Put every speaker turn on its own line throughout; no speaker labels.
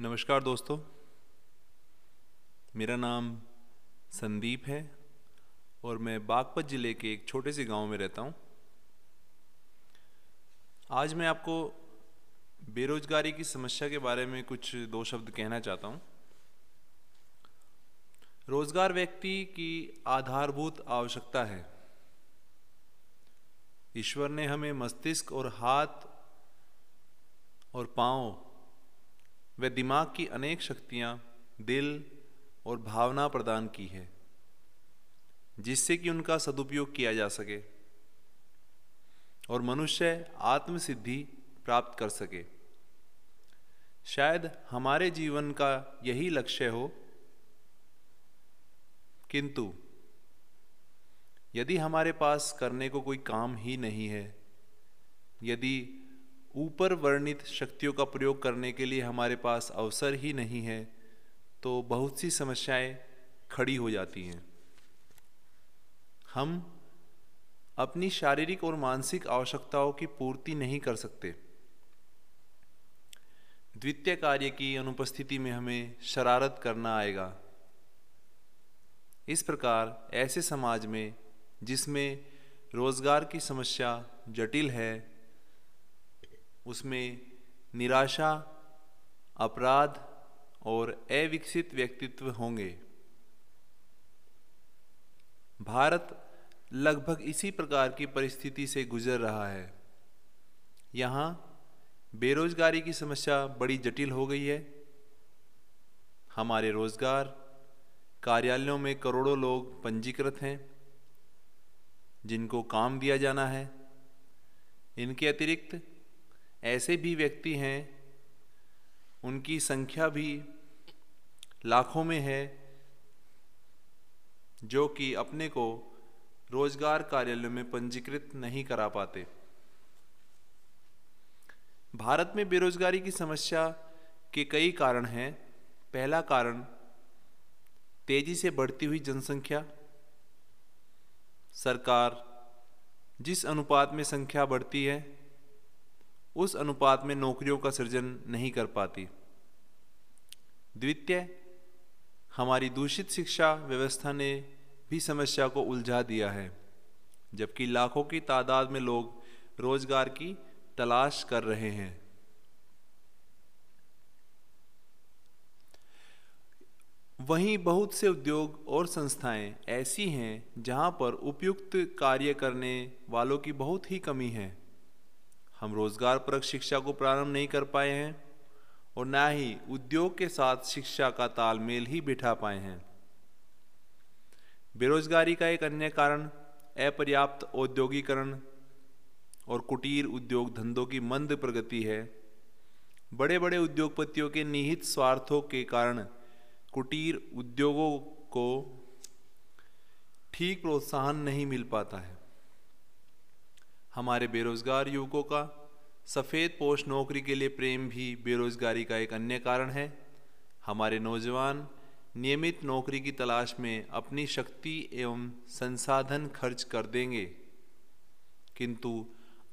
नमस्कार दोस्तों मेरा नाम संदीप है और मैं बागपत ज़िले के एक छोटे से गाँव में रहता हूँ। आज मैं आपको बेरोजगारी की समस्या के बारे में कुछ दो शब्द कहना चाहता हूँ। रोज़गार व्यक्ति की आधारभूत आवश्यकता है ईश्वर ने हमें मस्तिष्क और हाथ और पाँव व दिमाग की अनेक शक्तियाँ, दिल और भावना प्रदान की है, जिससे कि उनका सदुपयोग किया जा सके और मनुष्य आत्मसिद्धि प्राप्त कर सके। शायद हमारे जीवन का यही लक्ष्य हो। किंतु यदि हमारे पास करने को कोई काम ही नहीं है, यदि ऊपर वर्णित शक्तियों का प्रयोग करने के लिए हमारे पास अवसर ही नहीं है तो बहुत सी समस्याएँ खड़ी हो जाती हैं। हम अपनी शारीरिक और मानसिक आवश्यकताओं की पूर्ति नहीं कर सकते। द्वितीय कार्य की अनुपस्थिति में हमें शरारत करना आएगा। इस प्रकार ऐसे समाज में जिसमें रोज़गार की समस्या जटिल है उसमें निराशा, अपराध और अविकसित व्यक्तित्व होंगे। भारत लगभग इसी प्रकार की परिस्थिति से गुजर रहा है। यहाँ बेरोजगारी की समस्या बड़ी जटिल हो गई है। हमारे रोज़गार, कार्यालयों में करोड़ों लोग पंजीकृत हैं, जिनको काम दिया जाना है। इनके अतिरिक्त ऐसे भी व्यक्ति हैं, उनकी संख्या भी लाखों में है, जो कि अपने को रोज़गार कार्यालय में पंजीकृत नहीं करा पाते। भारत में बेरोजगारी की समस्या के कई कारण हैं। पहला कारण, तेज़ी से बढ़ती हुई जनसंख्या। सरकार जिस अनुपात में संख्या बढ़ती है उस अनुपात में नौकरियों का सृजन नहीं कर पाती। द्वितीय, हमारी दूषित शिक्षा व्यवस्था ने भी समस्या को उलझा दिया है, जबकि लाखों की तादाद में लोग रोज़गार की तलाश कर रहे हैं। वहीं बहुत से उद्योग और संस्थाएँ ऐसी हैं जहाँ पर उपयुक्त कार्य करने वालों की बहुत ही कमी है। हम रोज़गार परक शिक्षा को प्रारंभ नहीं कर पाए हैं और ना ही उद्योग के साथ शिक्षा का तालमेल ही बिठा पाए हैं। बेरोजगारी का एक अन्य कारण अपर्याप्त औद्योगिकरण और कुटीर उद्योग धंधों की मंद प्रगति है। बड़े बड़े उद्योगपतियों के निहित स्वार्थों के कारण कुटीर उद्योगों को ठीक प्रोत्साहन नहीं मिल पाता है। हमारे बेरोजगार युवकों का। सफ़ेद पोष नौकरी के लिए प्रेम भी बेरोजगारी का एक अन्य कारण है। हमारे नौजवान नियमित नौकरी की तलाश में अपनी शक्ति एवं संसाधन खर्च कर देंगे, किंतु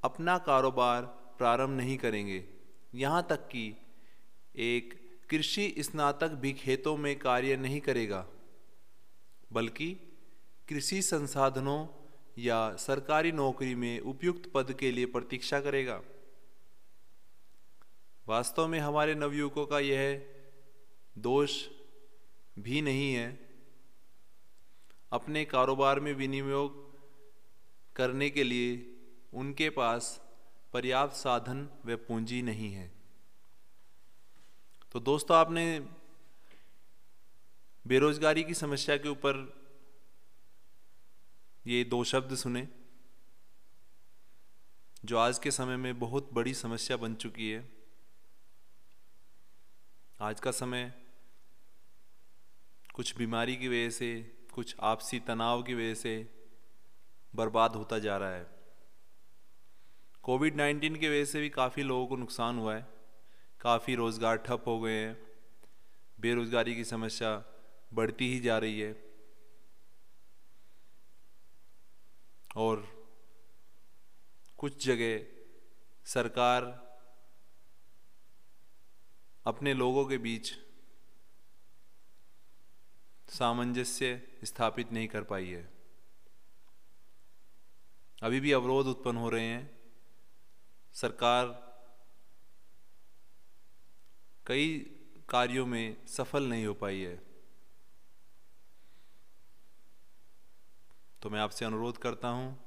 अपना कारोबार प्रारंभ नहीं करेंगे। यहाँ तक कि एक कृषि स्नातक भी खेतों में कार्य नहीं करेगा, बल्कि कृषि संसाधनों या सरकारी नौकरी में उपयुक्त पद के लिए प्रतीक्षा करेगा। वास्तव में हमारे नवयुवकों का यह दोष भी नहीं है। अपने कारोबार में विनियोग करने के लिए उनके पास पर्याप्त साधन व पूंजी नहीं है। तो दोस्तों, आपने बेरोजगारी की समस्या के ऊपर ये दो शब्द सुने, जो आज के समय में बहुत बड़ी समस्या बन चुकी है। आज का समय कुछ बीमारी की वजह से, कुछ आपसी तनाव की वजह से बर्बाद होता जा रहा है। कोविड नाइन्टीन की वजह से भी काफ़ी लोगों को नुकसान हुआ है। काफ़ी रोज़गार ठप हो गए हैं। बेरोज़गारी की समस्या बढ़ती ही जा रही है। और कुछ जगह सरकार अपने लोगों के बीच सामंजस्य स्थापित नहीं कर पाई है। अभी भी अवरोध उत्पन्न हो रहे हैं। सरकार कई कार्यों में सफल नहीं हो पाई है। तो मैं आपसे अनुरोध करता हूँ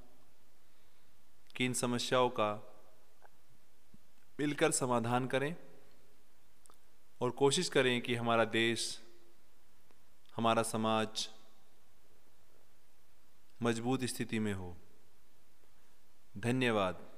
कि इन समस्याओं का मिलकर समाधान करें और कोशिश करें कि हमारा देश, हमारा समाज मज़बूत स्थिति में हो। धन्यवाद।